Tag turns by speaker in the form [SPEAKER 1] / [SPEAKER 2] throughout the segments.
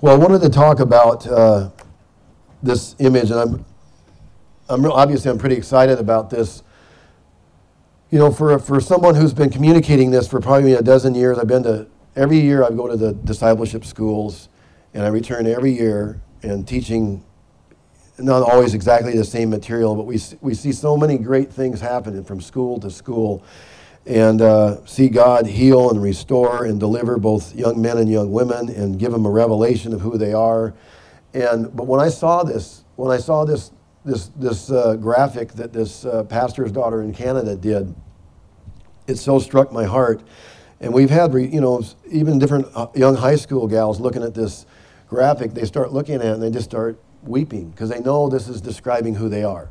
[SPEAKER 1] Well, I wanted to talk about uh, this image, and I'm, I'm real, obviously I'm pretty excited about this. You know, for for someone who's been communicating this for probably a dozen years, I've been to every year. I go to the discipleship schools, and I return every year and teaching. Not always exactly the same material, but we we see so many great things happening from school to school and uh, see God heal and restore and deliver both young men and young women and give them a revelation of who they are. And but when I saw this, when I saw this this this uh, graphic that this uh, pastor's daughter in Canada did, it so struck my heart. And we've had you know even different uh, young high school gals looking at this graphic. They start looking at it and they just start weeping because they know this is describing who they are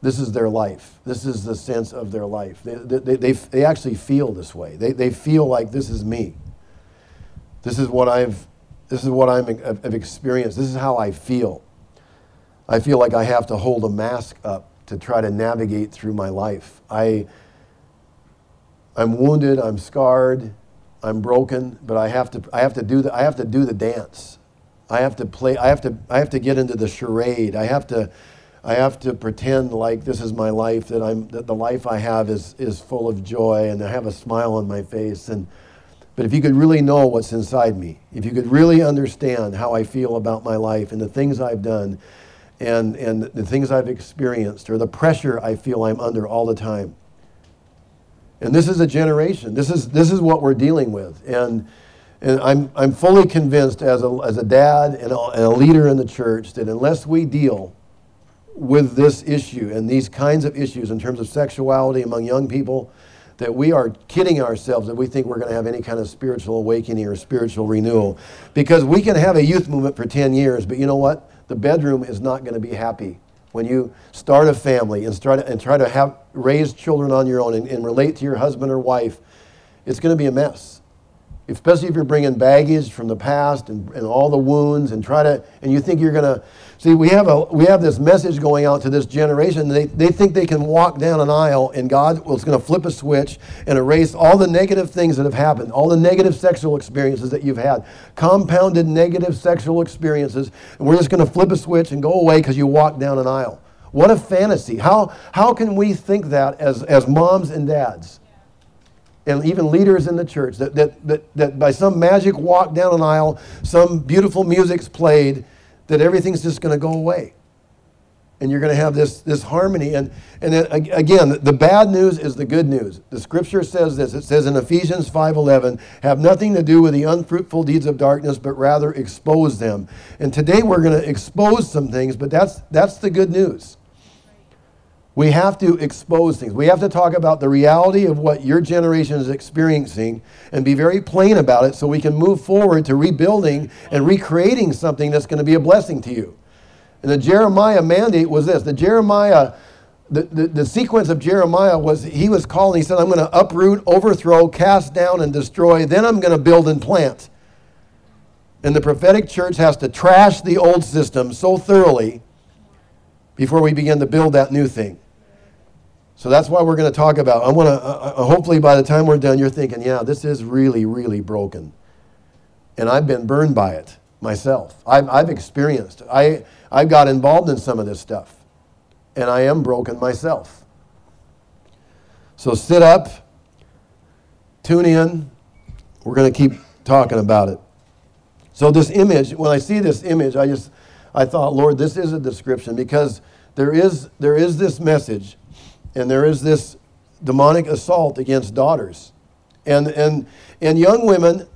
[SPEAKER 1] this is their life. This is the sense of their life. They, they, they, they, actually feel this way. They, they feel like this is me. This is what I've, this is what I'm, I've experienced. This is how I feel. I feel like I have to hold a mask up to try to navigate through my life. I, I'm wounded, I'm scarred, I'm broken, but I have to, I have to, do, the, I have to do the dance. I have to play, I have to, I have to get into the charade. I have to, I have to pretend like this is my life, that, I'm, that the life I have is, is full of joy and I have a smile on my face. And, but if you could really know what's inside me, if you could really understand how I feel about my life and the things I've done and, and the things I've experienced or the pressure I feel I'm under all the time. And this is a generation. This is, this is what we're dealing with. And, and I'm, I'm fully convinced as a, as a dad and a, and a leader in the church that unless we deal with this issue and these kinds of issues in terms of sexuality among young people that we are kidding ourselves that we think we're going to have any kind of spiritual awakening or spiritual renewal. Because we can have a youth movement for 10 years, but you know what? The bedroom is not going to be happy. When you start a family and, start, and try to have, raise children on your own and, and relate to your husband or wife, it's going to be a mess. Especially if you're bringing baggage from the past and, and all the wounds and try to, and you think you're going to See, we have, a, we have this message going out to this generation. They, they think they can walk down an aisle and God was going to flip a switch and erase all the negative things that have happened, all the negative sexual experiences that you've had, compounded negative sexual experiences, and we're just going to flip a switch and go away because you walked down an aisle. What a fantasy. How, how can we think that as, as moms and dads? and even leaders in the church that, that, that, that by some magic walk down an aisle, some beautiful music's played, that everything's just going to go away. And you're going to have this, this harmony. And, and again, the bad news is the good news. The scripture says this. It says in Ephesians 5.11, have nothing to do with the unfruitful deeds of darkness, but rather expose them. And today we're going to expose some things, but that's, that's the good news. We have to expose things. We have to talk about the reality of what your generation is experiencing and be very plain about it so we can move forward to rebuilding and recreating something that's going to be a blessing to you. And the Jeremiah mandate was this the Jeremiah, the, the, the sequence of Jeremiah was he was calling, he said, I'm going to uproot, overthrow, cast down, and destroy, then I'm going to build and plant. And the prophetic church has to trash the old system so thoroughly before we begin to build that new thing. So that's why we're going to talk about. I want to. Uh, uh, hopefully, by the time we're done, you're thinking, "Yeah, this is really, really broken," and I've been burned by it myself. I've, I've experienced. I I got involved in some of this stuff, and I am broken myself. So sit up, tune in. We're going to keep talking about it. So this image, when I see this image, I just I thought, Lord, this is a description because there is there is this message and there is this demonic assault against daughters. And, and, and young women,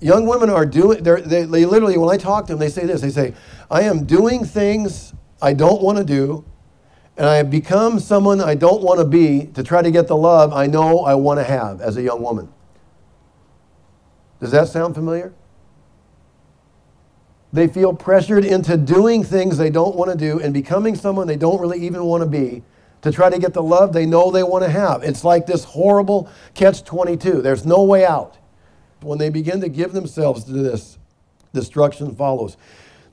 [SPEAKER 1] young women are doing, they, they literally, when I talk to them, they say this they say, I am doing things I don't want to do, and I have become someone I don't want to be to try to get the love I know I want to have as a young woman. Does that sound familiar? They feel pressured into doing things they don't want to do and becoming someone they don't really even want to be to try to get the love they know they want to have. It's like this horrible catch 22. There's no way out. When they begin to give themselves to this, destruction follows.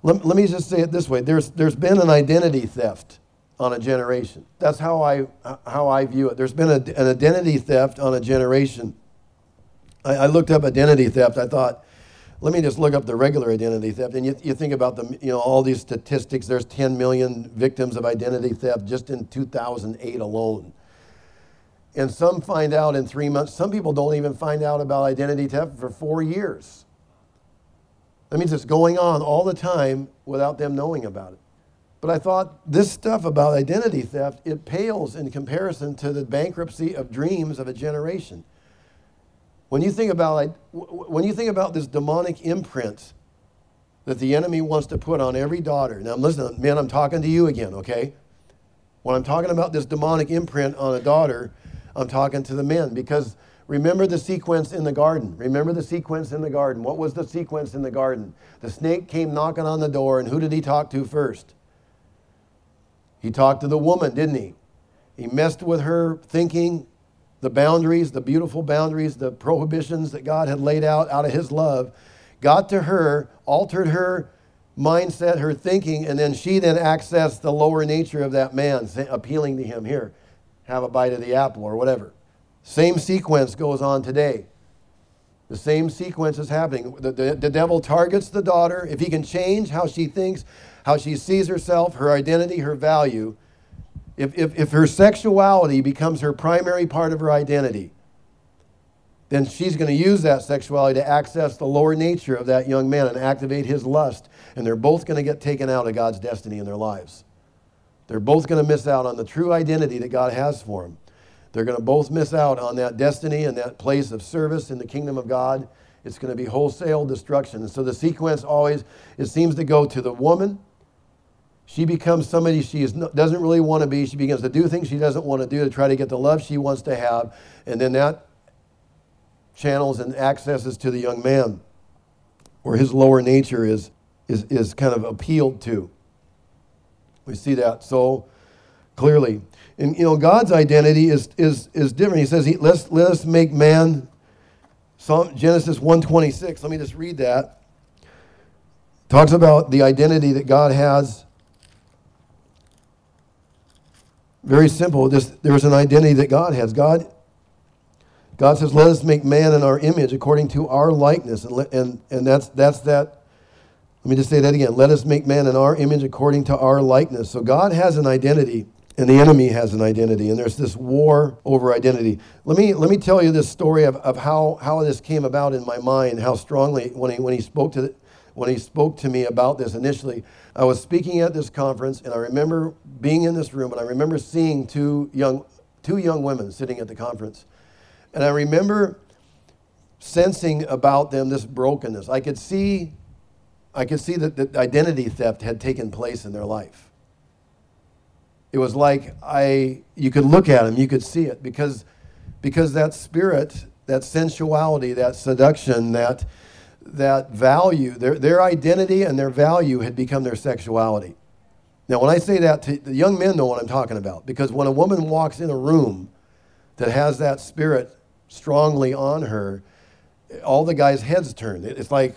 [SPEAKER 1] Let, let me just say it this way there's, there's been an identity theft on a generation. That's how I, how I view it. There's been a, an identity theft on a generation. I, I looked up identity theft. I thought, let me just look up the regular identity theft. And you, you think about the, you know, all these statistics. There's 10 million victims of identity theft just in 2008 alone. And some find out in three months. Some people don't even find out about identity theft for four years. That means it's going on all the time without them knowing about it. But I thought this stuff about identity theft, it pales in comparison to the bankruptcy of dreams of a generation. When you think about, when you think about this demonic imprint that the enemy wants to put on every daughter, now listen, man, I'm talking to you again, okay? When I'm talking about this demonic imprint on a daughter, I'm talking to the men because remember the sequence in the garden. Remember the sequence in the garden. What was the sequence in the garden? The snake came knocking on the door, and who did he talk to first? He talked to the woman, didn't he? He messed with her thinking, the boundaries, the beautiful boundaries, the prohibitions that God had laid out out of His love, got to her, altered her mindset, her thinking, and then she then accessed the lower nature of that man, appealing to him here, have a bite of the apple or whatever. Same sequence goes on today. The same sequence is happening. The, the, the devil targets the daughter. If he can change how she thinks, how she sees herself, her identity, her value, if, if, if her sexuality becomes her primary part of her identity, then she's going to use that sexuality to access the lower nature of that young man and activate his lust. And they're both going to get taken out of God's destiny in their lives. They're both going to miss out on the true identity that God has for them. They're going to both miss out on that destiny and that place of service in the kingdom of God. It's going to be wholesale destruction. And so the sequence always, it seems to go to the woman she becomes somebody she is, doesn't really want to be. She begins to do things she doesn't want to do to try to get the love she wants to have. And then that channels and accesses to the young man where his lower nature is, is, is kind of appealed to. We see that so clearly. And you know, God's identity is, is, is different. He says, let's, let us make man, Psalm, Genesis 126, let me just read that. Talks about the identity that God has Very simple. This, there's an identity that God has. God, God says, "Let us make man in our image, according to our likeness," and and and that's that's that. Let me just say that again. Let us make man in our image, according to our likeness. So God has an identity, and the enemy has an identity, and there's this war over identity. Let me let me tell you this story of, of how how this came about in my mind, how strongly when he when he spoke to the, when he spoke to me about this initially. I was speaking at this conference, and I remember being in this room, and I remember seeing two young, two young women sitting at the conference. And I remember sensing about them this brokenness. I could see, I could see that, that identity theft had taken place in their life. It was like I, you could look at them, you could see it, because, because that spirit, that sensuality, that seduction, that that value, their, their identity and their value had become their sexuality. Now, when I say that, to, the young men know what I'm talking about because when a woman walks in a room that has that spirit strongly on her, all the guys' heads turn. It's like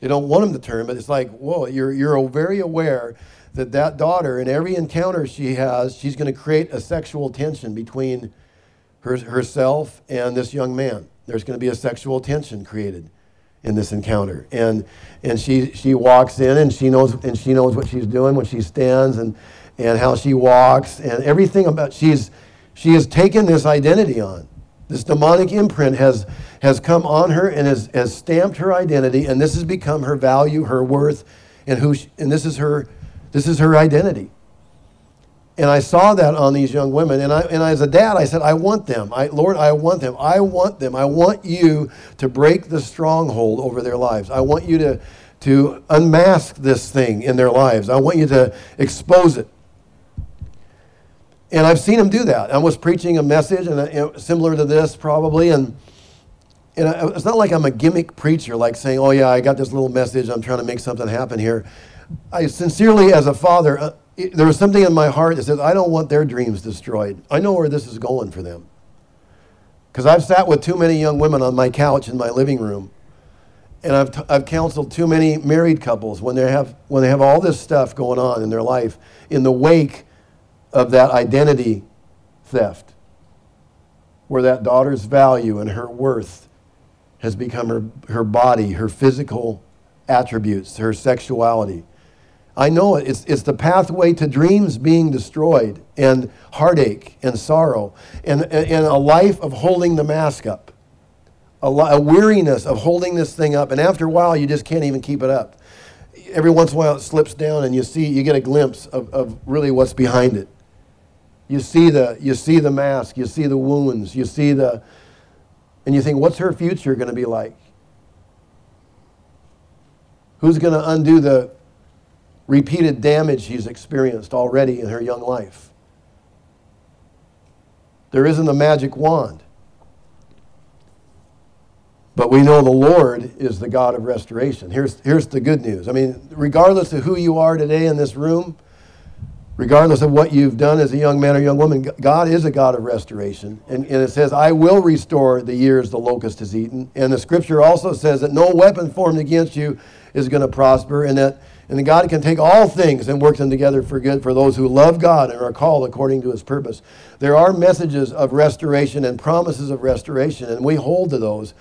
[SPEAKER 1] they don't want them to turn, but it's like, whoa, you're, you're very aware that that daughter, in every encounter she has, she's going to create a sexual tension between her, herself and this young man there's going to be a sexual tension created in this encounter. And, and she, she walks in and she, knows, and she knows what she's doing when she stands and, and how she walks and everything about she's she has taken this identity on. This demonic imprint has, has come on her and has, has stamped her identity, and this has become her value, her worth, and who she, and this is her this is her identity. And I saw that on these young women. And, I, and as a dad, I said, I want them. I, Lord, I want them. I want them. I want you to break the stronghold over their lives. I want you to, to unmask this thing in their lives. I want you to expose it. And I've seen them do that. I was preaching a message and you know, similar to this probably. And, and it's not like I'm a gimmick preacher, like saying, oh, yeah, I got this little message. I'm trying to make something happen here. I sincerely, as a father, uh, there was something in my heart that says, I don't want their dreams destroyed. I know where this is going for them. Because I've sat with too many young women on my couch in my living room. And I've, t- I've counseled too many married couples when they, have, when they have all this stuff going on in their life in the wake of that identity theft, where that daughter's value and her worth has become her, her body, her physical attributes, her sexuality. I know it. It's, it's the pathway to dreams being destroyed and heartache and sorrow and, and a life of holding the mask up, a, a weariness of holding this thing up. And after a while, you just can't even keep it up. Every once in a while, it slips down and you see, you get a glimpse of, of really what's behind it. You see, the, you see the mask, you see the wounds, you see the, and you think, what's her future going to be like? Who's going to undo the repeated damage she's experienced already in her young life. There isn't a magic wand. But we know the Lord is the God of restoration. Here's, here's the good news. I mean, regardless of who you are today in this room, regardless of what you've done as a young man or young woman, God is a God of restoration. And, and, it says, I will restore the years the locust has eaten. And the scripture also says that no weapon formed against you is going to prosper, and that and that God can take all things and work them together for good for those who love God and are called according to his purpose. There are messages of restoration and promises of restoration, and we hold to those.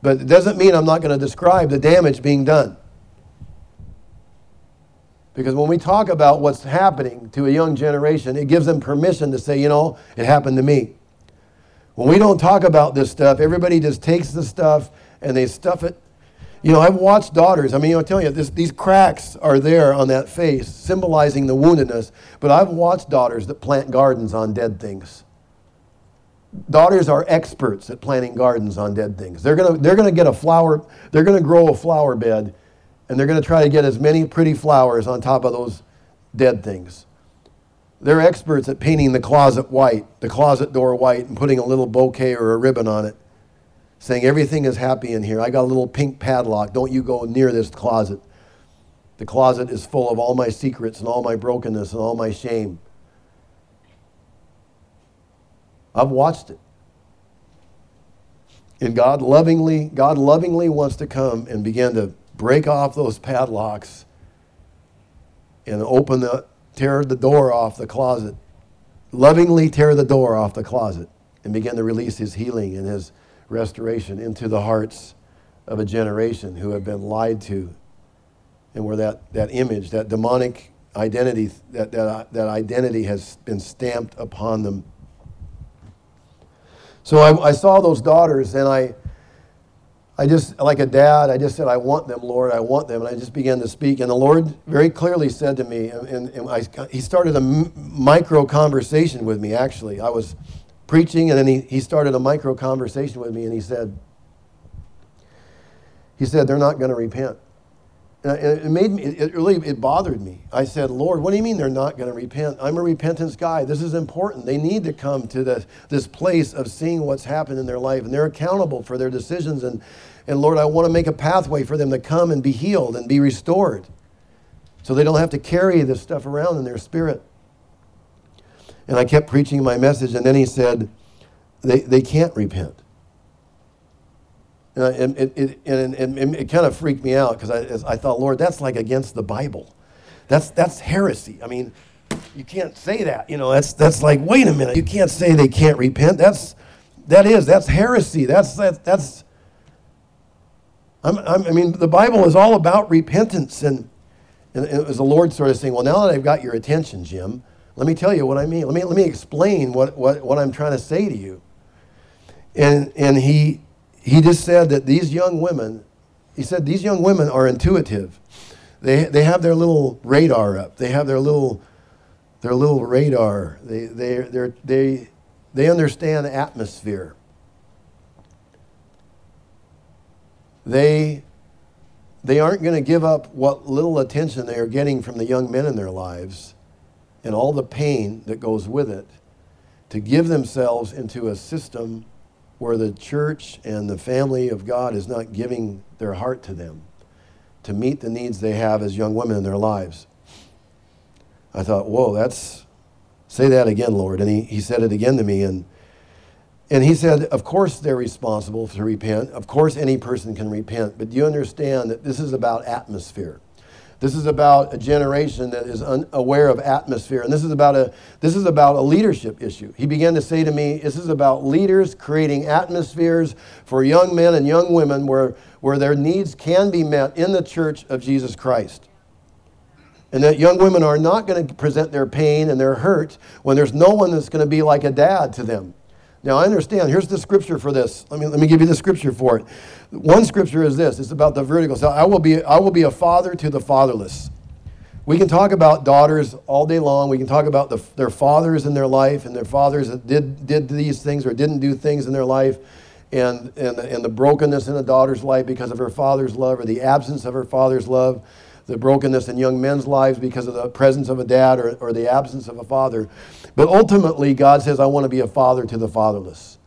[SPEAKER 1] But it doesn't mean I'm not going to describe the damage being done. Because when we talk about what's happening to a young generation, it gives them permission to say, you know, it happened to me. When we don't talk about this stuff, everybody just takes the stuff and they stuff it you know, I've watched daughters. I mean, I'm telling you, this, these cracks are there on that face, symbolizing the woundedness. But I've watched daughters that plant gardens on dead things. Daughters are experts at planting gardens on dead things. They're gonna, they're gonna get a flower, they're gonna grow a flower bed, and they're gonna try to get as many pretty flowers on top of those dead things. They're experts at painting the closet white, the closet door white, and putting a little bouquet or a ribbon on it saying, Everything is happy in here. I got a little pink padlock. Don't you go near this closet. The closet is full of all my secrets and all my brokenness and all my shame. I've watched it. And God lovingly, God lovingly wants to come and begin to break off those padlocks and open the tear the door off the closet. Lovingly tear the door off the closet and begin to release his healing and his restoration into the hearts of a generation who have been lied to and where that, that image, that demonic identity, that, that, that identity has been stamped upon them. So I, I saw those daughters and I, I just, like a dad, I just said, I want them, Lord, I want them. And I just began to speak. And the Lord very clearly said to me, and, and I, he started a micro conversation with me, actually. I was preaching, and then he, he started a micro conversation with me, and he said, he said, they're not going to repent. And it made me, it really, it bothered me. I said, Lord, what do you mean they're not going to repent? I'm a repentance guy. This is important. They need to come to the, this place of seeing what's happened in their life, and they're accountable for their decisions. And, and Lord, I want to make a pathway for them to come and be healed and be restored so they don't have to carry this stuff around in their spirit. And I kept preaching my message, and then he said, they, they can't repent. And it, it, and, and, it kind of freaked me out because I, I thought, Lord, that's like against the Bible. That's, that's heresy. I mean, you can't say that. You know, that's, that's like, wait a minute, you can't say they can't repent. That's, that is, that's heresy. That's, that, that's, I'm, I'm, i mean, the Bible is all about repentance. And, and it was the Lord sort of saying, well, now that I've got your attention, Jim, let me tell you what I mean. Let me, let me explain what, what, what I'm trying to say to you. And, and he, he just said that these young women, he said these young women are intuitive. They, they have their little radar up. They have their little, their little radar. They, they, they they, they understand atmosphere. They, they aren't going to give up what little attention they are getting from the young men in their lives and all the pain that goes with it to give themselves into a system where the church and the family of God is not giving their heart to them to meet the needs they have as young women in their lives. I thought, whoa, that's, say that again, Lord. And he, he said it again to me. And, and he said, of course they're responsible to repent. Of course any person can repent. But do you understand that this is about atmosphere? This is about a generation that is unaware of atmosphere. And this is about a this is about a leadership issue. He began to say to me, this is about leaders creating atmospheres for young men and young women where, where their needs can be met in the church of Jesus Christ. And that young women are not going to present their pain and their hurt when there's no one that's going to be like a dad to them. Now, I understand. Here's the scripture for this. Let me, let me give you the scripture for it. One scripture is this it's about the vertical. So I will, be, I will be a father to the fatherless. We can talk about daughters all day long. We can talk about the, their fathers in their life and their fathers that did, did these things or didn't do things in their life and, and, and the brokenness in a daughter's life because of her father's love or the absence of her father's love the brokenness in young men's lives because of the presence of a dad or, or the absence of a father. But ultimately, God says, I want to be a father to the fatherless.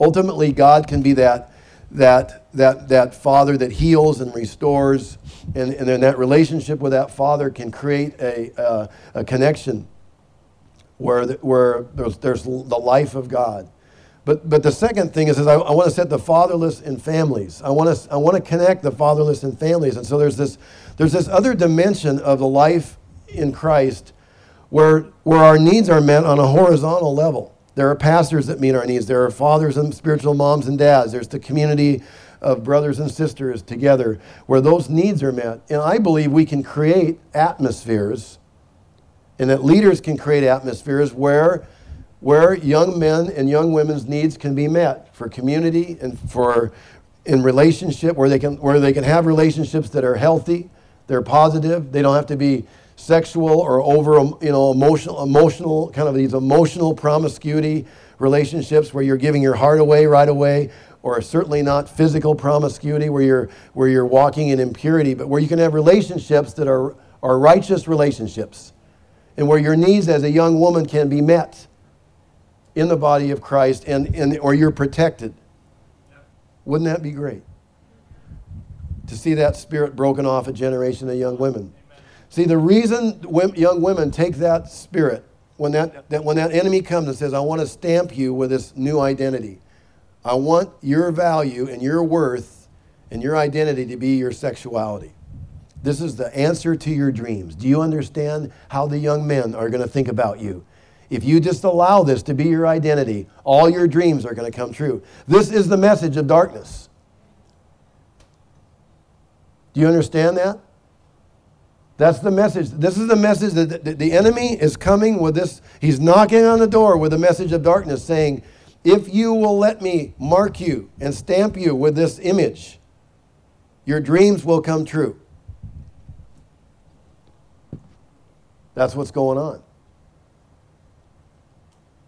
[SPEAKER 1] Ultimately, God can be that, that, that, that father that heals and restores. And, and then that relationship with that father can create a, uh, a connection where, the, where there's, there's the life of God. But, but the second thing is, is I, I want to set the fatherless in families. I want to, I want to connect the fatherless in families. And so there's this, there's this other dimension of the life in Christ where, where our needs are met on a horizontal level. There are pastors that meet our needs. There are fathers and spiritual moms and dads. There's the community of brothers and sisters together where those needs are met. And I believe we can create atmospheres and that leaders can create atmospheres where, where young men and young women's needs can be met for community and for in relationship where they can where they can have relationships that are healthy they're positive. They don't have to be sexual or over, you know, emotional, emotional kind of these emotional promiscuity relationships where you're giving your heart away right away, or certainly not physical promiscuity where you're where you're walking in impurity, but where you can have relationships that are are righteous relationships, and where your needs as a young woman can be met in the body of Christ, and, and or you're protected. Wouldn't that be great? to see that spirit broken off a generation of young women. See, the reason young women take that spirit when that, that, when that enemy comes and says, I want to stamp you with this new identity, I want your value and your worth and your identity to be your sexuality. This is the answer to your dreams. Do you understand how the young men are going to think about you? If you just allow this to be your identity, all your dreams are going to come true. This is the message of darkness. Do you understand that? That's the message. This is the message that the enemy is coming with this. He's knocking on the door with a message of darkness saying, If you will let me mark you and stamp you with this image, your dreams will come true. That's what's going on.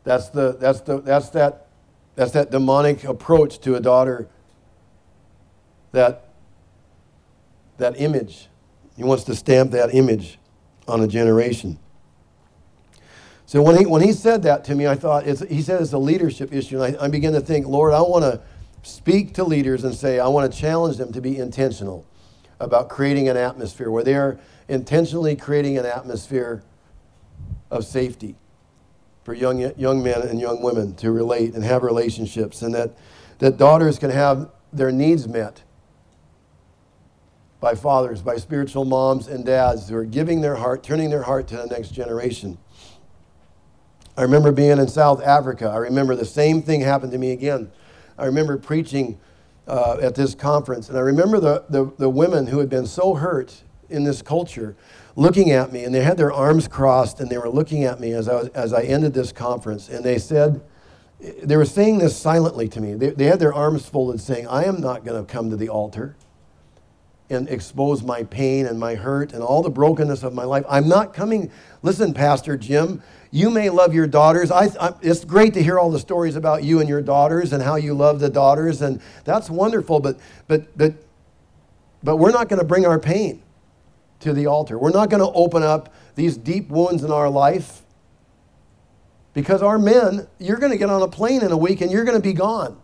[SPEAKER 1] That's, the, that's, the, that's, that, that's that demonic approach to a daughter that that image. He wants to stamp that image on a generation. So when he, when he said that to me, I thought, he said it's a leadership issue. And I, I began to think, Lord, I want to speak to leaders and say, I want to challenge them to be intentional about creating an atmosphere where they're intentionally creating an atmosphere of safety for young, young men and young women to relate and have relationships, and that, that daughters can have their needs met by fathers, by spiritual moms and dads who are giving their heart, turning their heart to the next generation. I remember being in South Africa. I remember the same thing happened to me again. I remember preaching uh, at this conference, and I remember the, the, the women who had been so hurt in this culture looking at me, and they had their arms crossed, and they were looking at me as I, was, as I ended this conference, and they said, they were saying this silently to me. They, they had their arms folded, saying, I am not going to come to the altar and expose my pain and my hurt and all the brokenness of my life. I'm not coming. Listen, Pastor Jim, you may love your daughters. I, I, it's great to hear all the stories about you and your daughters and how you love the daughters, and that's wonderful. But but but but we're not going to bring our pain to the altar. We're not going to open up these deep wounds in our life because our men, you're going to get on a plane in a week and you're going to be gone.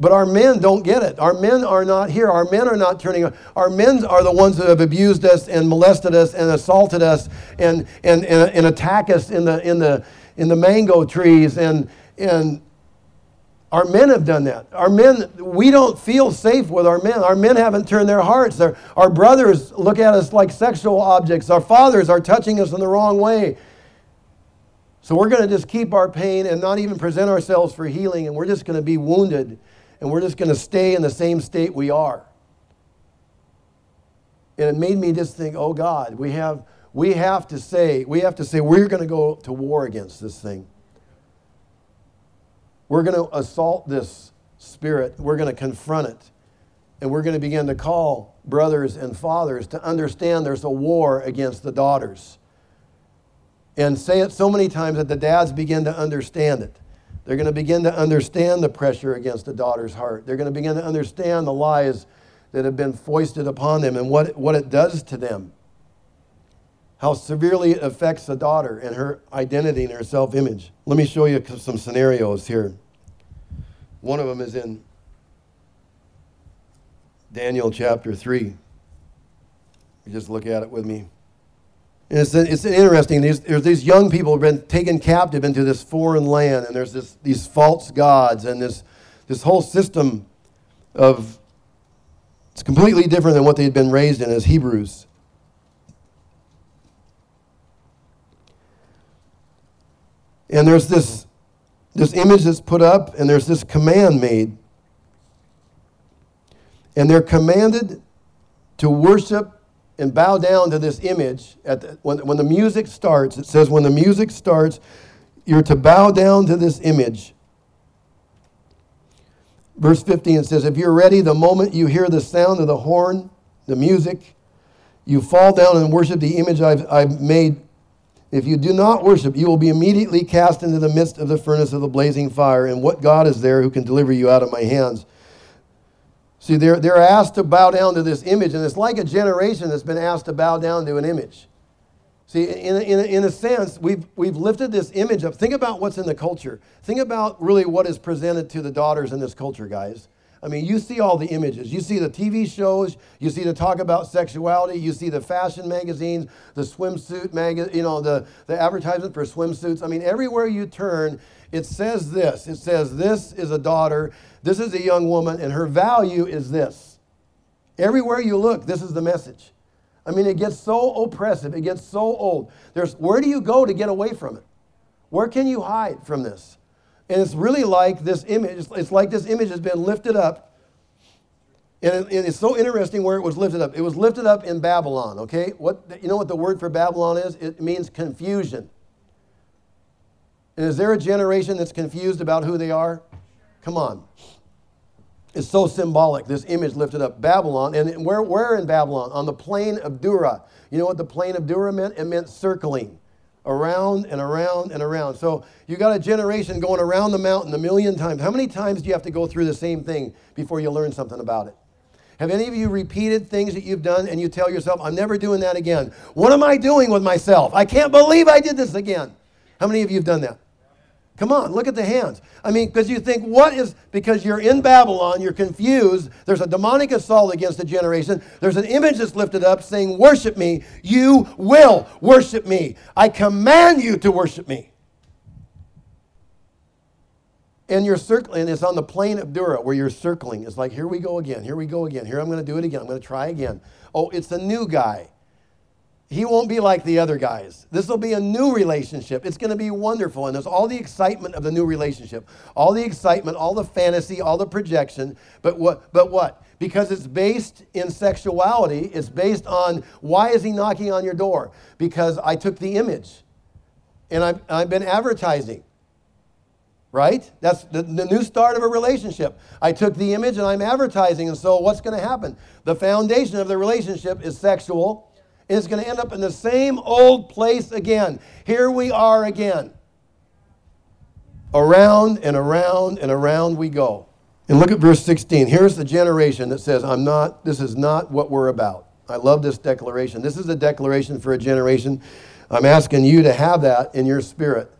[SPEAKER 1] But our men don't get it. Our men are not here. Our men are not turning. Up. Our men are the ones that have abused us and molested us and assaulted us and, and, and, and attack us in the, in, the, in the mango trees. And, and Our men have done that. Our men, we don't feel safe with our men. Our men haven't turned their hearts. Our, our brothers look at us like sexual objects. Our fathers are touching us in the wrong way. So we're going to just keep our pain and not even present ourselves for healing, and we're just going to be wounded, and we're just going to stay in the same state we are. And it made me just think, oh God, we have, we have to say, we have to say, we're going to go to war against this thing. We're going to assault this spirit. We're going to confront it. And we're going to begin to call brothers and fathers to understand there's a war against the daughters. And say it so many times that the dads begin to understand it. They're going to begin to understand the pressure against the daughter's heart. They're going to begin to understand the lies that have been foisted upon them and what, what it does to them. How severely it affects the daughter and her identity and her self image. Let me show you some scenarios here. One of them is in Daniel chapter 3. You just look at it with me. And it's, it's interesting. There's, there's these young people have been taken captive into this foreign land, and there's this, these false gods and this, this whole system of it's completely different than what they had been raised in as Hebrews. And there's this, this image that's put up, and there's this command made. And they're commanded to worship and bow down to this image. At the, when, when the music starts, it says, when the music starts, you're to bow down to this image. Verse 15 says, If you're ready, the moment you hear the sound of the horn, the music, you fall down and worship the image I've, I've made if you do not worship, you will be immediately cast into the midst of the furnace of the blazing fire. And what God is there who can deliver you out of my hands? See, they're, they're asked to bow down to this image, and it's like a generation that's been asked to bow down to an image. See, in in in a sense, we've, we've lifted this image up. Think about what's in the culture. Think about really what is presented to the daughters in this culture, guys. I mean, you see all the images. You see the TV shows. You see the talk about sexuality. You see the fashion magazines, the swimsuit magazine, you know, the, the advertisement for swimsuits. I mean, everywhere you turn, it says this. It says, this is a daughter, this is a young woman, and her value is this. Everywhere you look, this is the message. I mean, it gets so oppressive. It gets so old. There's, where do you go to get away from it? Where can you hide from this? And it's really like this image, it's like this image has been lifted up. And it's so interesting where it was lifted up. It was lifted up in Babylon, okay? What, you know what the word for Babylon is? It means confusion. And is there a generation that's confused about who they are? Come on. It's so symbolic, this image lifted up. Babylon, and where, where in Babylon? On the plain of Dura. You know what the plain of Dura meant? It meant circling around and around and around. So you got a generation going around the mountain a million times. How many times do you have to go through the same thing before you learn something about it? Have any of you repeated things that you've done and you tell yourself, I'm never doing that again? What am I doing with myself? I can't believe I did this again. How many of you have done that? Come on, look at the hands. I mean, because you think, what is, because you're in Babylon, you're confused. There's a demonic assault against a generation. There's an image that's lifted up saying, Worship me. You will worship me. I command you to worship me. And you're circling, it's on the plain of Dura where you're circling. It's like, here we go again, here we go again. Here I'm going to do it again. I'm going to try again. Oh, it's a new guy. He won't be like the other guys. This will be a new relationship. It's going to be wonderful. And there's all the excitement of the new relationship, all the excitement, all the fantasy, all the projection. But what? But what? Because it's based in sexuality, it's based on why is he knocking on your door? Because I took the image and I've, I've been advertising. Right? That's the, the new start of a relationship. I took the image and I'm advertising. And so what's going to happen? The foundation of the relationship is sexual is going to end up in the same old place again. Here we are again. Around and around and around we go. And look at verse 16. Here's the generation that says, I'm not, this is not what we're about. I love this declaration. This is a declaration for a generation. I'm asking you to have that in your spirit.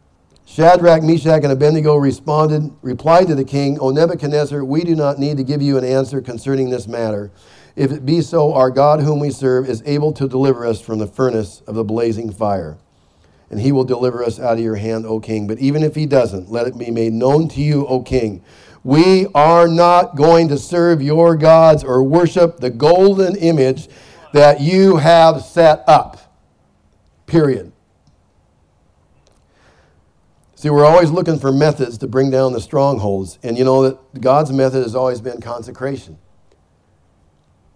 [SPEAKER 1] Shadrach, Meshach, and Abednego responded, replied to the king, O Nebuchadnezzar, we do not need to give you an answer concerning this matter. If it be so, our God, whom we serve, is able to deliver us from the furnace of the blazing fire. And he will deliver us out of your hand, O king. But even if he doesn't, let it be made known to you, O king, We are not going to serve your gods or worship the golden image that you have set up. Period. See, we're always looking for methods to bring down the strongholds. And you know that God's method has always been consecration.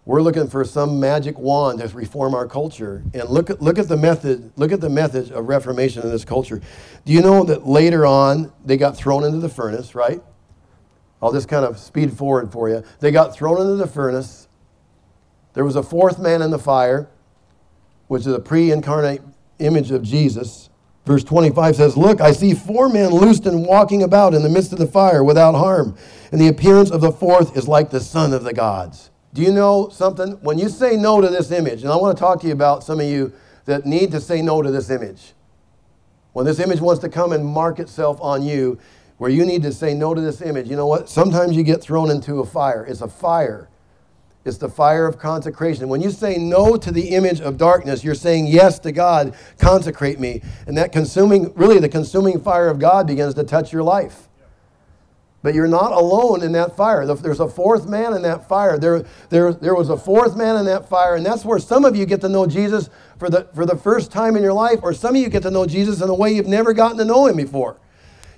[SPEAKER 1] We're looking for some magic wand to reform our culture. And look at, look at the method, look at the method of reformation in this culture. Do you know that later on they got thrown into the furnace, right? I'll just kind of speed forward for you. They got thrown into the furnace. There was a fourth man in the fire, which is a pre incarnate image of Jesus. Verse 25 says, Look, I see four men loosed and walking about in the midst of the fire without harm, and the appearance of the fourth is like the Son of the gods. Do you know something? When you say no to this image, and I want to talk to you about some of you that need to say no to this image. When this image wants to come and mark itself on you, where you need to say no to this image, you know what? Sometimes you get thrown into a fire. It's a fire. It's the fire of consecration. When you say no to the image of darkness, you're saying yes to God, consecrate me. And that consuming, really, the consuming fire of God begins to touch your life. But you're not alone in that fire. There's a fourth man in that fire. There, there, there was a fourth man in that fire, and that's where some of you get to know Jesus for the, for the first time in your life, or some of you get to know Jesus in a way you've never gotten to know him before.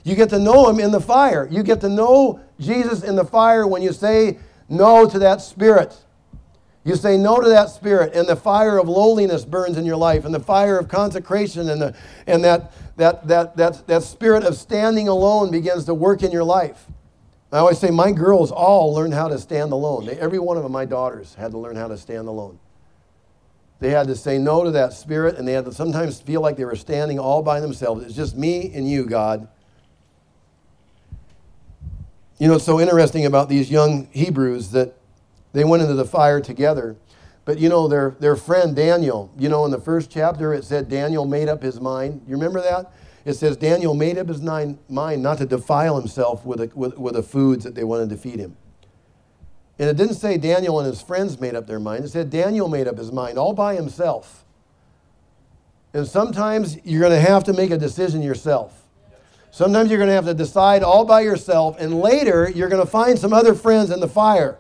[SPEAKER 1] You get to know him in the fire. You get to know Jesus in the fire when you say no to that spirit. You say no to that spirit, and the fire of lowliness burns in your life, and the fire of consecration, and, the, and that, that, that, that, that spirit of standing alone begins to work in your life. I always say my girls all learned how to stand alone. They, every one of them, my daughters, had to learn how to stand alone. They had to say no to that spirit, and they had to sometimes feel like they were standing all by themselves. It's just me and you, God. You know, it's so interesting about these young Hebrews that they went into the fire together. But you know, their, their friend Daniel, you know, in the first chapter it said Daniel made up his mind. You remember that? It says Daniel made up his mind not to defile himself with the, with, with the foods that they wanted to feed him. And it didn't say Daniel and his friends made up their mind. It said Daniel made up his mind all by himself. And sometimes you're going to have to make a decision yourself. Sometimes you're going to have to decide all by yourself, and later you're going to find some other friends in the fire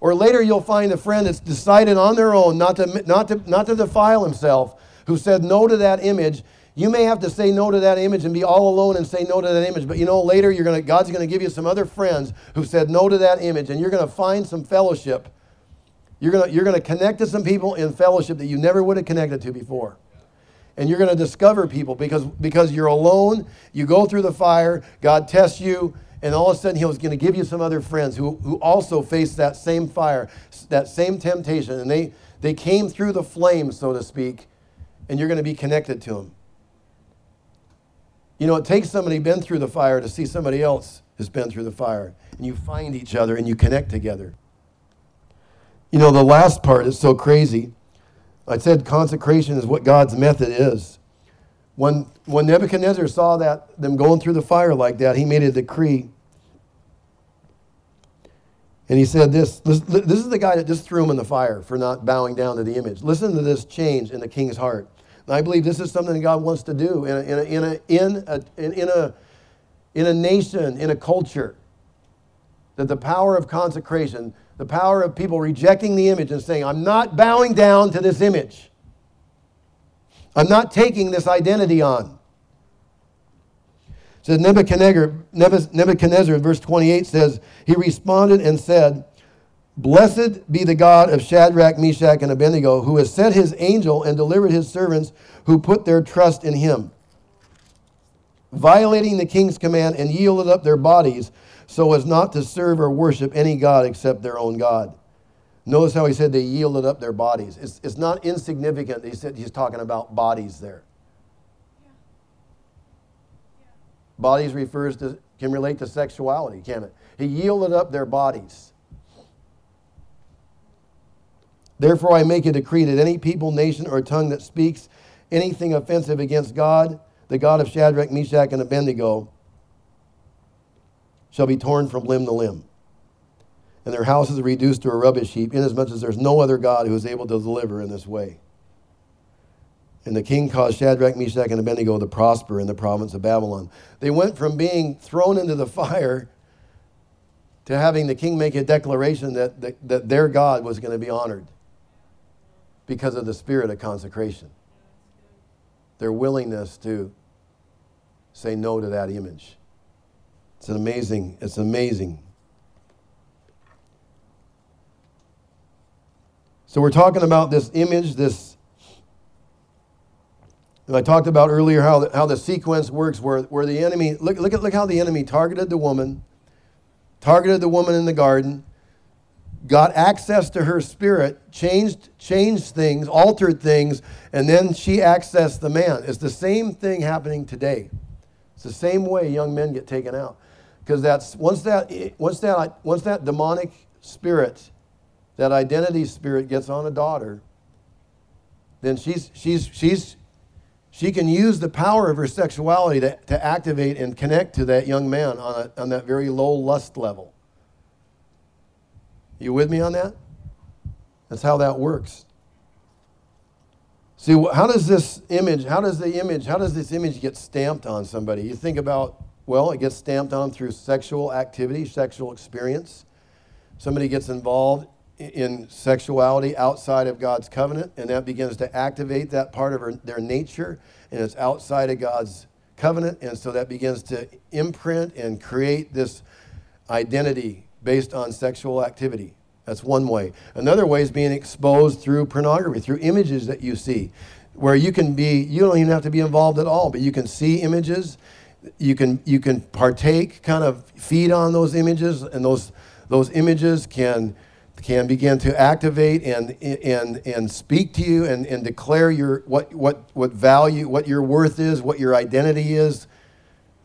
[SPEAKER 1] or later you'll find a friend that's decided on their own not to, not to, not to defile himself, who said no to that image. You may have to say no to that image and be all alone and say no to that image. But you know, later you're gonna, God's going to give you some other friends who said no to that image, and you're going to find some fellowship. You're going you're to connect to some people in fellowship that you never would have connected to before and you're going to discover people because because you're alone you go through the fire god tests you and all of a sudden, he was going to give you some other friends who, who also faced that same fire, that same temptation. And they, they came through the flames, so to speak, and you're going to be connected to them. You know, it takes somebody been through the fire to see somebody else has been through the fire. And you find each other and you connect together. You know, the last part is so crazy. I said consecration is what God's method is. When, when Nebuchadnezzar saw that them going through the fire like that, he made a decree. And he said this, this, this is the guy that just threw him in the fire for not bowing down to the image. Listen to this change in the king's heart. And I believe this is something that God wants to do in a, in a, in a, in a, in a, in a nation, in a culture. That the power of consecration, the power of people rejecting the image and saying, I'm not bowing down to this image. I'm not taking this identity on. Says Nebuchadnezzar, Nebuchadnezzar, verse 28 says, He responded and said, Blessed be the God of Shadrach, Meshach, and Abednego, who has sent his angel and delivered his servants who put their trust in him, violating the king's command and yielded up their bodies so as not to serve or worship any God except their own God. Notice how he said they yielded up their bodies. It's, it's not insignificant. He said he's talking about bodies there. Yeah. Bodies refers to can relate to sexuality, can it? He yielded up their bodies. Therefore, I make a decree that any people, nation, or tongue that speaks anything offensive against God, the God of Shadrach, Meshach, and Abednego, shall be torn from limb to limb and their houses are reduced to a rubbish heap, inasmuch as there's no other God who is able to deliver in this way. And the king caused Shadrach, Meshach, and Abednego to prosper in the province of Babylon. They went from being thrown into the fire to having the king make a declaration that, that, that their God was going to be honored because of the spirit of consecration. Their willingness to say no to that image. It's an amazing, it's amazing. So we're talking about this image, this and I talked about earlier how the, how the sequence works where, where the enemy, look, look, at, look how the enemy targeted the woman, targeted the woman in the garden, got access to her spirit, changed, changed things, altered things, and then she accessed the man. It's the same thing happening today. It's the same way young men get taken out. Because that's once that once that once that demonic spirit, that identity spirit gets on a daughter, then she's she's she's she can use the power of her sexuality to, to activate and connect to that young man on, a, on that very low lust level. You with me on that? That's how that works. See, how does this image, how does the image, how does this image get stamped on somebody? You think about, well, it gets stamped on through sexual activity, sexual experience. Somebody gets involved in sexuality outside of God's covenant, and that begins to activate that part of her, their nature, and it's outside of God's covenant, and so that begins to imprint and create this identity based on sexual activity. That's one way. Another way is being exposed through pornography, through images that you see, where you can be, you don't even have to be involved at all, but you can see images, you can, you can partake, kind of feed on those images, and those, those images can can begin to activate and, and, and speak to you and, and declare your, what, what, what value, what your worth is, what your identity is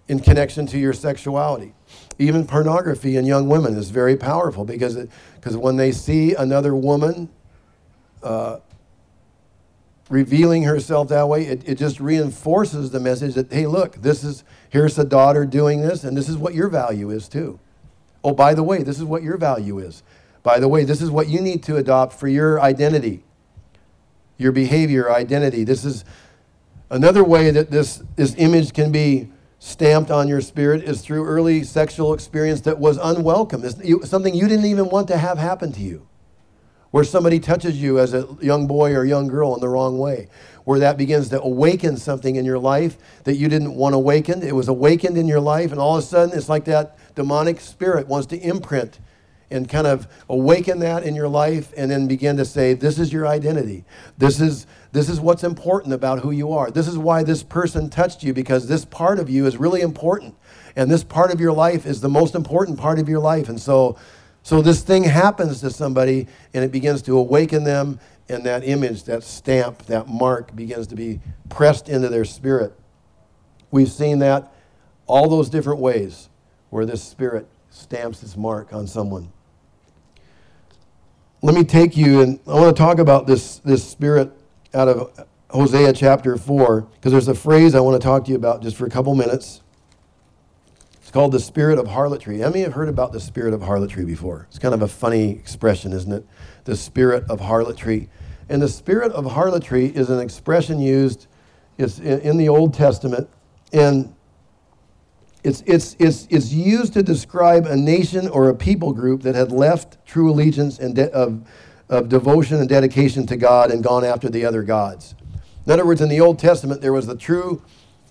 [SPEAKER 1] in connection to your sexuality. Even pornography in young women is very powerful because, because when they see another woman uh, revealing herself that way, it, it just reinforces the message that, hey, look, this is, here's a daughter doing this, and this is what your value is too. Oh, by the way, this is what your value is. By the way, this is what you need to adopt for your identity, your behavior, identity. This is another way that this, this image can be stamped on your spirit is through early sexual experience that was unwelcome. It's something you didn't even want to have happen to you. Where somebody touches you as a young boy or young girl in the wrong way, where that begins to awaken something in your life that you didn't want awakened. It was awakened in your life, and all of a sudden it's like that demonic spirit wants to imprint and kind of awaken that in your life and then begin to say this is your identity. This is this is what's important about who you are. This is why this person touched you because this part of you is really important. And this part of your life is the most important part of your life. And so so this thing happens to somebody and it begins to awaken them and that image that stamp that mark begins to be pressed into their spirit. We've seen that all those different ways where this spirit stamps its mark on someone let me take you and I want to talk about this, this spirit out of Hosea chapter 4, because there's a phrase I want to talk to you about just for a couple minutes. It's called the spirit of harlotry. How many have heard about the spirit of harlotry before? It's kind of a funny expression, isn't it? The spirit of harlotry. And the spirit of harlotry is an expression used it's in the Old Testament. And it's, it's, it's, it's used to describe a nation or a people group that had left true allegiance and de- of, of devotion and dedication to God and gone after the other gods. In other words, in the Old Testament, there was the true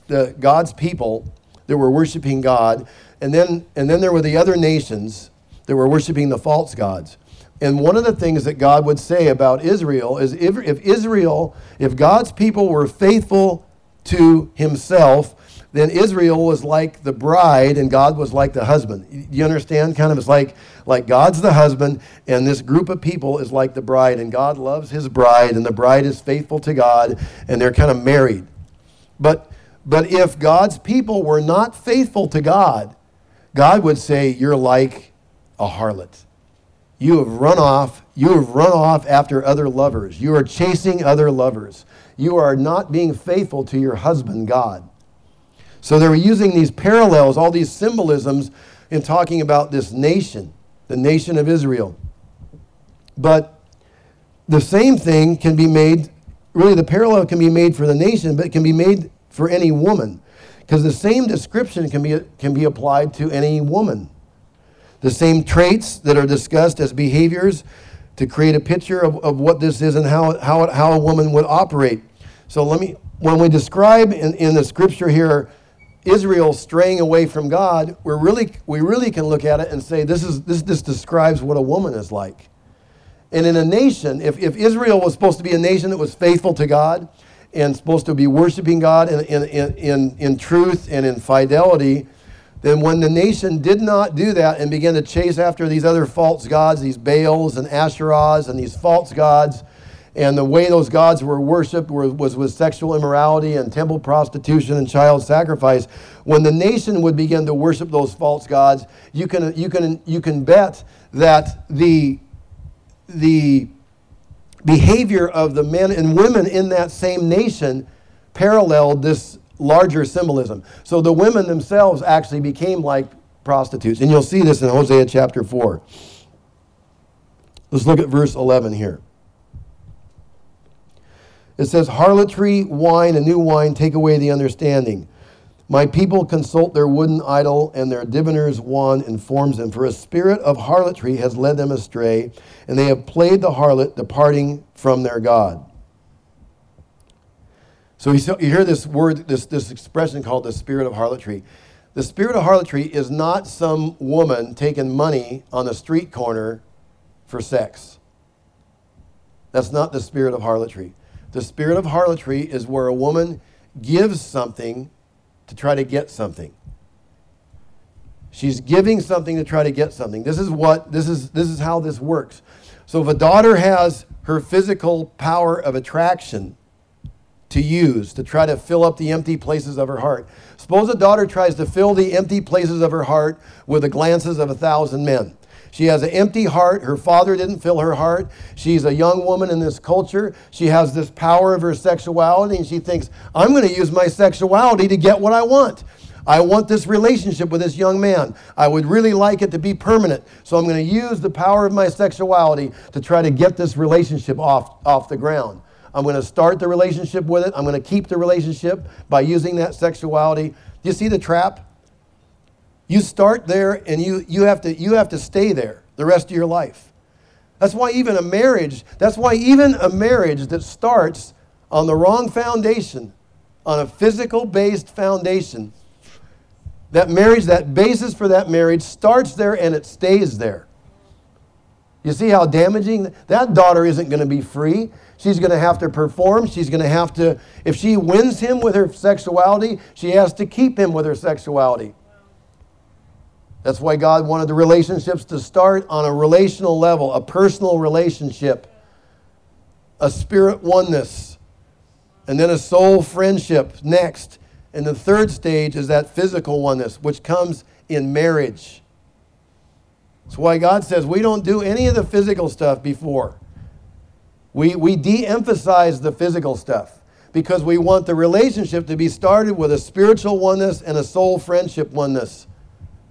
[SPEAKER 1] the God's people that were worshiping God, and then, and then there were the other nations that were worshiping the false gods. And one of the things that God would say about Israel is if, if Israel, if God's people were faithful to himself, then Israel was like the bride and God was like the husband. You understand? Kind of it's like like God's the husband and this group of people is like the bride and God loves his bride and the bride is faithful to God and they're kind of married. But but if God's people were not faithful to God, God would say you're like a harlot. You have run off, you have run off after other lovers. You are chasing other lovers. You are not being faithful to your husband God. So they were using these parallels, all these symbolisms, in talking about this nation, the nation of Israel. But the same thing can be made, really, the parallel can be made for the nation, but it can be made for any woman. Because the same description can be, can be applied to any woman. the same traits that are discussed as behaviors to create a picture of, of what this is and how, how, how a woman would operate. So let me, when we describe in, in the scripture here Israel straying away from God, we're really, we really can look at it and say this, is, this, this describes what a woman is like. And in a nation, if, if Israel was supposed to be a nation that was faithful to God and supposed to be worshiping God in, in, in, in, truth and in fidelity, then when the nation did not do that and began to chase after these other false gods, these Baals and Asherahs and these false gods, and the way those gods were worshipped was with sexual immorality and temple prostitution and child sacrifice. When the nation would begin to worship those false gods, you can, you can, you can bet that the, the behavior of the men and women in that same nation paralleled this larger symbolism. So the women themselves actually became like prostitutes. And you'll see this in Hosea chapter 4. Let's look at verse 11 here. It says, Harlotry, wine, and new wine take away the understanding. My people consult their wooden idol, and their diviner's wand informs them. For a spirit of harlotry has led them astray, and they have played the harlot, departing from their God. So you hear this word, this, this expression called the spirit of harlotry. The spirit of harlotry is not some woman taking money on a street corner for sex. That's not the spirit of harlotry. The spirit of harlotry is where a woman gives something to try to get something. She's giving something to try to get something. This is what this is this is how this works. So if a daughter has her physical power of attraction to use to try to fill up the empty places of her heart. Suppose a daughter tries to fill the empty places of her heart with the glances of a thousand men. She has an empty heart. Her father didn't fill her heart. She's a young woman in this culture. She has this power of her sexuality, and she thinks, I'm going to use my sexuality to get what I want. I want this relationship with this young man. I would really like it to be permanent. So I'm going to use the power of my sexuality to try to get this relationship off, off the ground. I'm going to start the relationship with it. I'm going to keep the relationship by using that sexuality. Do you see the trap? You start there and you, you, have to, you have to stay there the rest of your life. That's why even a marriage, that's why even a marriage that starts on the wrong foundation, on a physical based foundation, that marriage, that basis for that marriage starts there and it stays there. You see how damaging that daughter isn't going to be free. She's going to have to perform. She's going to have to, if she wins him with her sexuality, she has to keep him with her sexuality. That's why God wanted the relationships to start on a relational level, a personal relationship, a spirit oneness, and then a soul friendship next. And the third stage is that physical oneness, which comes in marriage. That's why God says we don't do any of the physical stuff before. We, we de emphasize the physical stuff because we want the relationship to be started with a spiritual oneness and a soul friendship oneness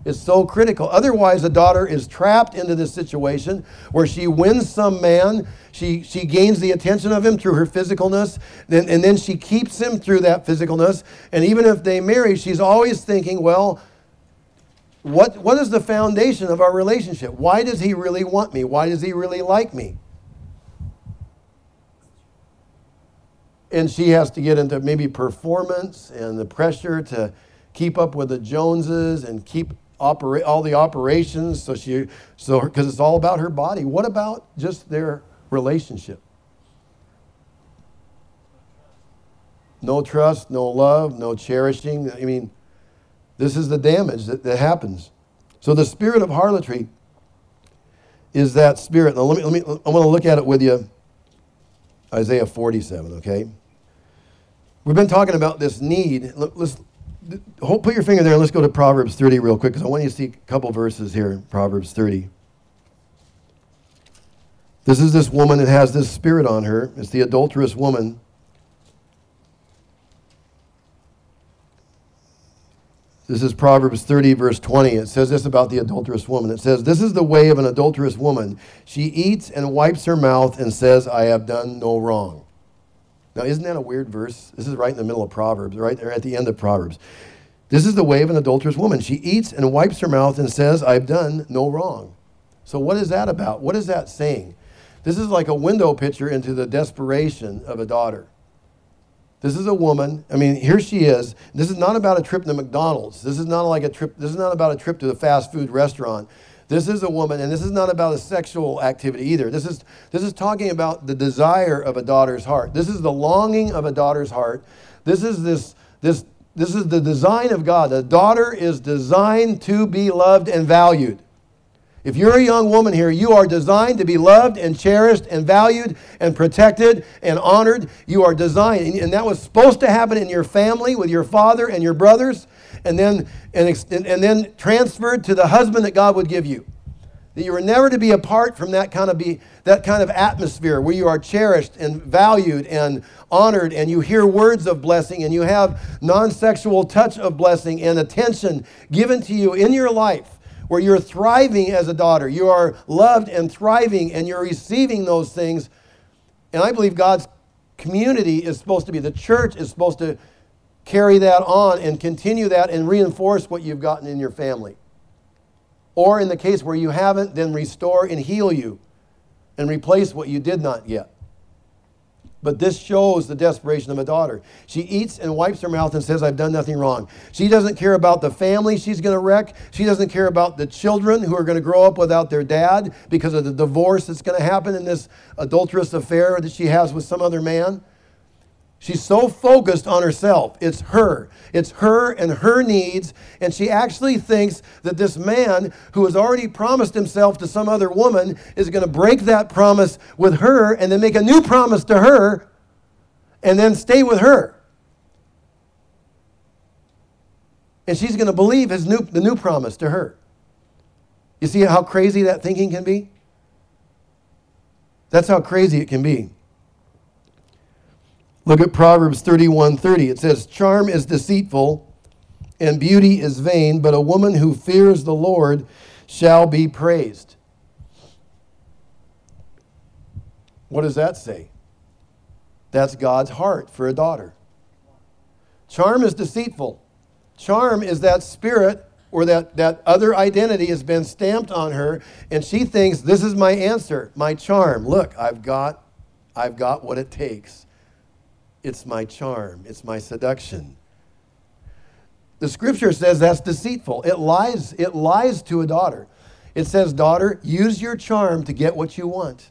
[SPEAKER 1] is so critical. Otherwise, a daughter is trapped into this situation where she wins some man, she, she gains the attention of him through her physicalness, and, and then she keeps him through that physicalness. And even if they marry, she's always thinking, well, what, what is the foundation of our relationship? Why does he really want me? Why does he really like me? And she has to get into maybe performance and the pressure to keep up with the Joneses and keep operate all the operations. So she, so because it's all about her body. What about just their relationship? No trust, no love, no cherishing. I mean, this is the damage that, that happens. So the spirit of harlotry is that spirit. Now let me, let me I want to look at it with you. Isaiah 47, okay? We've been talking about this need. Let's put your finger there let's go to Proverbs 30 real quick because I want you to see a couple verses here. In Proverbs 30. This is this woman that has this spirit on her. It's the adulterous woman. This is Proverbs 30, verse 20. It says this about the adulterous woman. It says, This is the way of an adulterous woman. She eats and wipes her mouth and says, I have done no wrong. Now, isn't that a weird verse? This is right in the middle of Proverbs, right there at the end of Proverbs. This is the way of an adulterous woman. She eats and wipes her mouth and says, I've done no wrong. So, what is that about? What is that saying? This is like a window picture into the desperation of a daughter. This is a woman. I mean, here she is. This is not about a trip to McDonald's. This is not like a trip. This is not about a trip to the fast food restaurant. This is a woman, and this is not about a sexual activity either. This is this is talking about the desire of a daughter's heart. This is the longing of a daughter's heart. This is this this this is the design of God. A daughter is designed to be loved and valued. If you're a young woman here, you are designed to be loved and cherished and valued and protected and honored. You are designed, and that was supposed to happen in your family with your father and your brothers, and then and, and then transferred to the husband that God would give you. That you are never to be apart from that kind of be that kind of atmosphere where you are cherished and valued and honored and you hear words of blessing and you have non-sexual touch of blessing and attention given to you in your life where you're thriving as a daughter. You are loved and thriving and you're receiving those things. And I believe God's community is supposed to be the church is supposed to carry that on and continue that and reinforce what you've gotten in your family. Or in the case where you haven't, then restore and heal you and replace what you did not get. But this shows the desperation of a daughter. She eats and wipes her mouth and says, I've done nothing wrong. She doesn't care about the family she's going to wreck. She doesn't care about the children who are going to grow up without their dad because of the divorce that's going to happen in this adulterous affair that she has with some other man. She's so focused on herself. It's her. It's her and her needs. And she actually thinks that this man who has already promised himself to some other woman is going to break that promise with her and then make a new promise to her and then stay with her. And she's going to believe his new, the new promise to her. You see how crazy that thinking can be? That's how crazy it can be. Look at Proverbs 31:30. It says, "Charm is deceitful and beauty is vain, but a woman who fears the Lord shall be praised." What does that say? That's God's heart for a daughter. Charm is deceitful. Charm is that spirit or that, that other identity has been stamped on her, and she thinks, This is my answer, my charm. Look, I've got, I've got what it takes. It's my charm, it's my seduction. The scripture says that's deceitful. It lies, it lies to a daughter. It says, Daughter, use your charm to get what you want.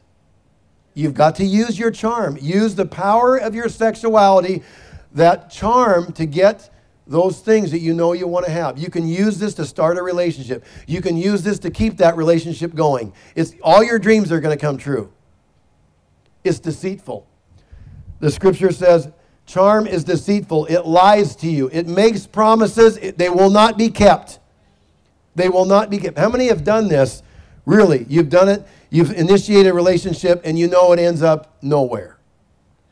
[SPEAKER 1] You've got to use your charm. Use the power of your sexuality, that charm to get those things that you know you want to have. You can use this to start a relationship. You can use this to keep that relationship going. It's all your dreams are going to come true. It's deceitful. The scripture says, Charm is deceitful. It lies to you. It makes promises. It, they will not be kept. They will not be kept. How many have done this? Really, you've done it. You've initiated a relationship and you know it ends up nowhere.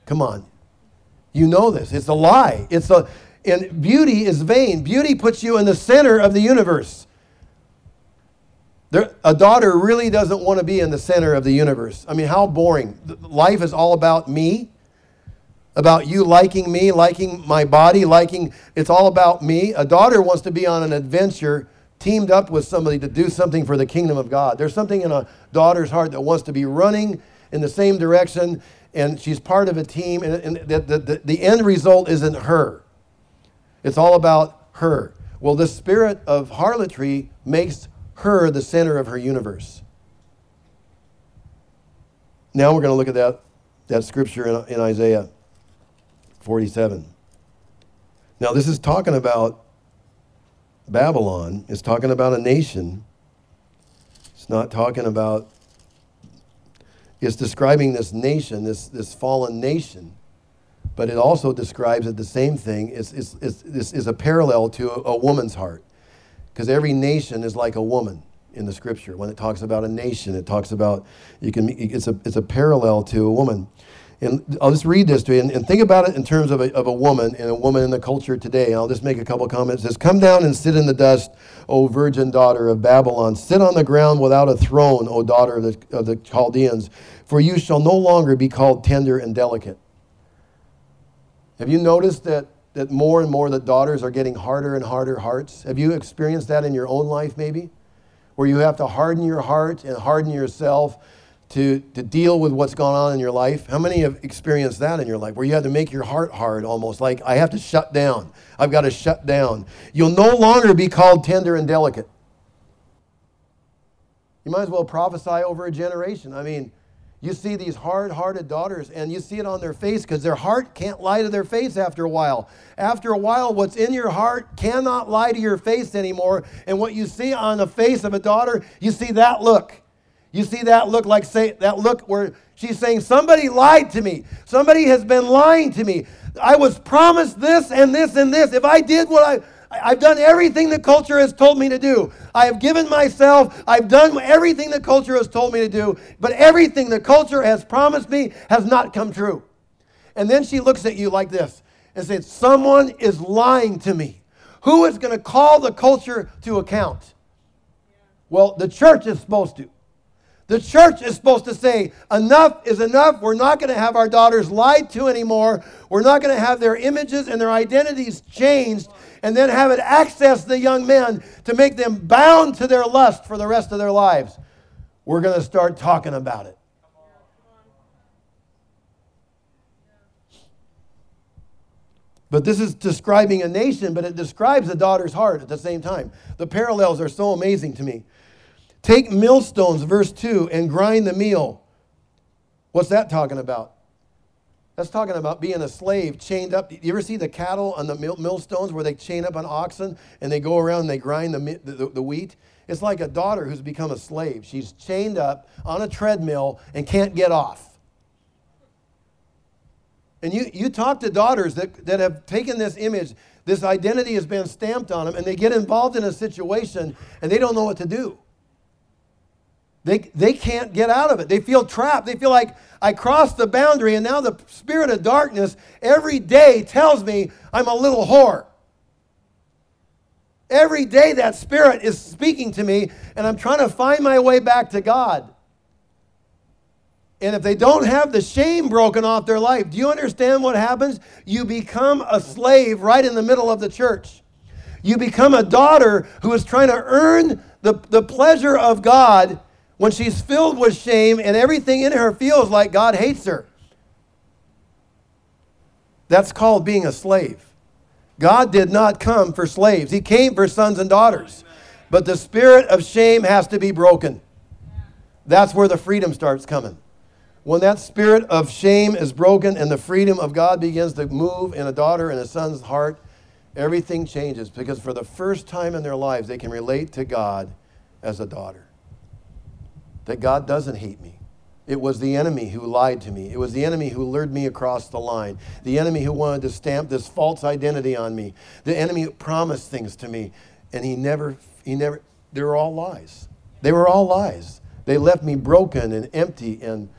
[SPEAKER 1] Come on. You know this. It's a lie. It's a and beauty is vain. Beauty puts you in the center of the universe. There, a daughter really doesn't want to be in the center of the universe. I mean, how boring. Life is all about me about you liking me, liking my body, liking it's all about me. A daughter wants to be on an adventure teamed up with somebody to do something for the kingdom of God. There's something in a daughter's heart that wants to be running in the same direction and she's part of a team and, and the, the, the, the end result isn't her. It's all about her. Well, the spirit of harlotry makes her the center of her universe. Now we're going to look at that, that scripture in, in Isaiah. 47. Now, this is talking about Babylon, it's talking about a nation. It's not talking about, it's describing this nation, this, this fallen nation, but it also describes it the same thing. It's, it's, it's, this is a parallel to a, a woman's heart, because every nation is like a woman in the scripture. When it talks about a nation, it talks about, you can, it's a, it's a parallel to a woman. And I'll just read this to you and, and think about it in terms of a, of a woman and a woman in the culture today. I'll just make a couple comments. It says, Come down and sit in the dust, O virgin daughter of Babylon. Sit on the ground without a throne, O daughter of the, of the Chaldeans, for you shall no longer be called tender and delicate. Have you noticed that that more and more that daughters are getting harder and harder hearts? Have you experienced that in your own life, maybe? Where you have to harden your heart and harden yourself to, to deal with what's going on in your life? How many have experienced that in your life where you have to make your heart hard almost like I have to shut down? I've got to shut down. You'll no longer be called tender and delicate. You might as well prophesy over a generation. I mean, you see these hard hearted daughters, and you see it on their face because their heart can't lie to their face after a while. After a while, what's in your heart cannot lie to your face anymore. And what you see on the face of a daughter, you see that look. You see that look like say that look where she's saying, Somebody lied to me. Somebody has been lying to me. I was promised this and this and this. If I did what I I've done everything the culture has told me to do. I have given myself, I've done everything the culture has told me to do, but everything the culture has promised me has not come true. And then she looks at you like this and says, Someone is lying to me. Who is going to call the culture to account? Well, the church is supposed to. The church is supposed to say, enough is enough. We're not going to have our daughters lied to anymore. We're not going to have their images and their identities changed and then have it access the young men to make them bound to their lust for the rest of their lives. We're going to start talking about it. But this is describing a nation, but it describes a daughter's heart at the same time. The parallels are so amazing to me. Take millstones, verse 2, and grind the meal. What's that talking about? That's talking about being a slave chained up. You ever see the cattle on the millstones where they chain up an oxen and they go around and they grind the, the, the wheat? It's like a daughter who's become a slave. She's chained up on a treadmill and can't get off. And you, you talk to daughters that, that have taken this image, this identity has been stamped on them, and they get involved in a situation and they don't know what to do. They, they can't get out of it. They feel trapped. They feel like I crossed the boundary, and now the spirit of darkness every day tells me I'm a little whore. Every day that spirit is speaking to me, and I'm trying to find my way back to God. And if they don't have the shame broken off their life, do you understand what happens? You become a slave right in the middle of the church. You become a daughter who is trying to earn the, the pleasure of God when she's filled with shame and everything in her feels like God hates her. That's called being a slave. God did not come for slaves, He came for sons and daughters. But the spirit of shame has to be broken. That's where the freedom starts coming. When that spirit of shame is broken and the freedom of God begins to move in a daughter and a son's heart, everything changes because for the first time in their lives, they can relate to God as a daughter that God doesn't hate me. It was the enemy who lied to me. It was the enemy who lured me across the line. The enemy who wanted to stamp this false identity on me. The enemy who promised things to me. And he never, he never, they were all lies. They were all lies. They left me broken and empty and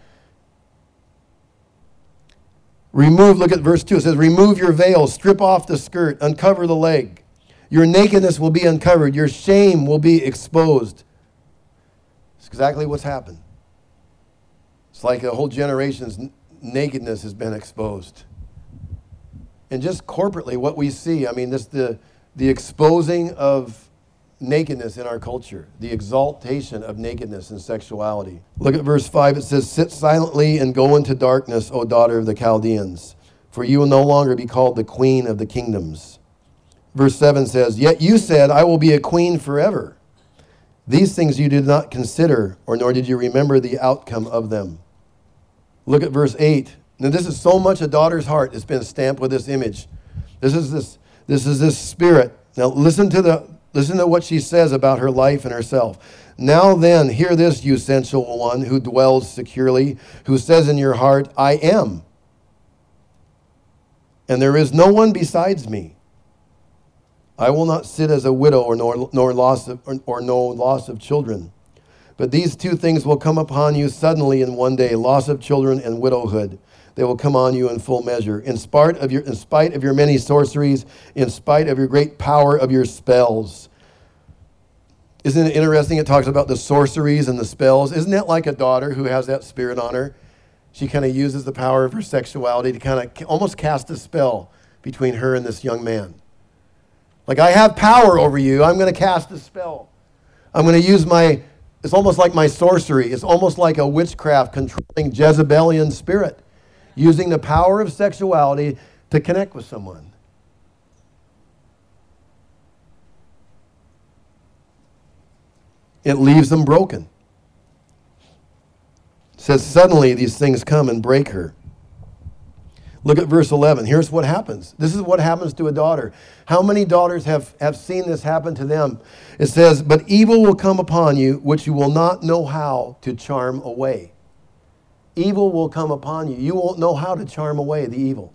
[SPEAKER 1] remove, look at verse 2. It says, Remove your veil, strip off the skirt, uncover the leg. Your nakedness will be uncovered, your shame will be exposed exactly what's happened. It's like a whole generation's nakedness has been exposed. And just corporately, what we see, I mean, this the the exposing of nakedness in our culture, the exaltation of nakedness and sexuality. Look at verse 5. It says, Sit silently and go into darkness, O daughter of the Chaldeans, for you will no longer be called the queen of the kingdoms. Verse 7 says, Yet you said, I will be a queen forever. These things you did not consider, or nor did you remember the outcome of them. Look at verse 8. Now, this is so much a daughter's heart that's been stamped with this image. This is this, this is this spirit. Now listen to the listen to what she says about her life and herself. Now then, hear this, you sensual one who dwells securely, who says in your heart, I am. And there is no one besides me. I will not sit as a widow or nor, nor loss of, or, or no loss of children. But these two things will come upon you suddenly in one day loss of children and widowhood. They will come on you in full measure. In spite of your, in spite of your many sorceries, in spite of your great power of your spells. Isn't it interesting? It talks about the sorceries and the spells. Isn't that like a daughter who has that spirit on her? She kind of uses the power of her sexuality to kind of almost cast a spell between her and this young man. Like, I have power over you. I'm going to cast a spell. I'm going to use my, it's almost like my sorcery. It's almost like a witchcraft controlling Jezebelian spirit, using the power of sexuality to connect with someone. It leaves them broken. It says, Suddenly these things come and break her. Look at verse 11. Here's what happens. This is what happens to a daughter. How many daughters have, have seen this happen to them? It says, But evil will come upon you, which you will not know how to charm away. Evil will come upon you. You won't know how to charm away the evil.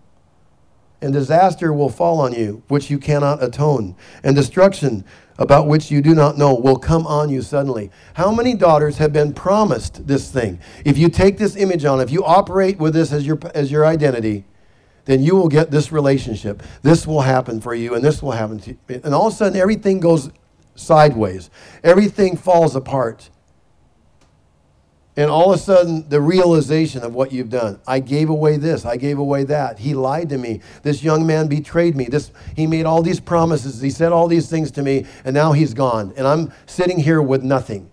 [SPEAKER 1] And disaster will fall on you, which you cannot atone. And destruction, about which you do not know, will come on you suddenly. How many daughters have been promised this thing? If you take this image on, if you operate with this as your, as your identity, then you will get this relationship. This will happen for you, and this will happen to you. And all of a sudden, everything goes sideways, everything falls apart. And all of a sudden, the realization of what you've done. I gave away this. I gave away that. He lied to me. This young man betrayed me. This, he made all these promises. He said all these things to me, and now he's gone. And I'm sitting here with nothing.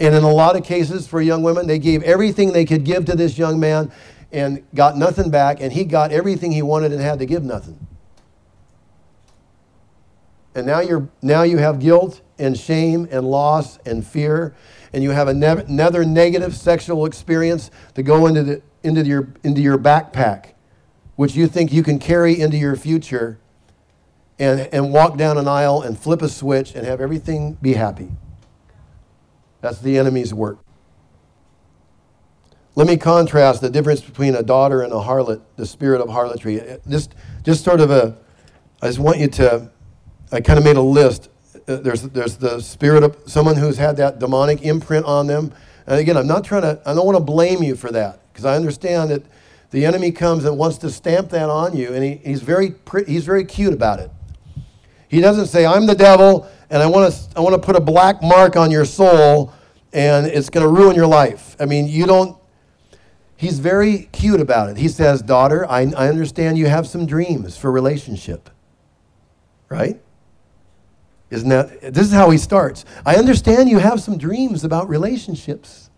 [SPEAKER 1] And in a lot of cases for young women, they gave everything they could give to this young man, and got nothing back, and he got everything he wanted and had to give nothing. And now you're now you have guilt and shame and loss and fear, and you have another negative sexual experience to go into the into your into your backpack, which you think you can carry into your future, and and walk down an aisle and flip a switch and have everything be happy. That's the enemy's work. Let me contrast the difference between a daughter and a harlot, the spirit of harlotry. Just, just sort of a, I just want you to, I kind of made a list. Uh, there's, there's the spirit of someone who's had that demonic imprint on them. And again, I'm not trying to, I don't want to blame you for that because I understand that the enemy comes and wants to stamp that on you, and he, he's, very, he's very cute about it. He doesn't say, I'm the devil, and I want to, I want to put a black mark on your soul, and it's going to ruin your life. I mean, you don't, he's very cute about it. He says, Daughter, I, I understand you have some dreams for relationship. Right? Isn't that, this is how he starts. I understand you have some dreams about relationships.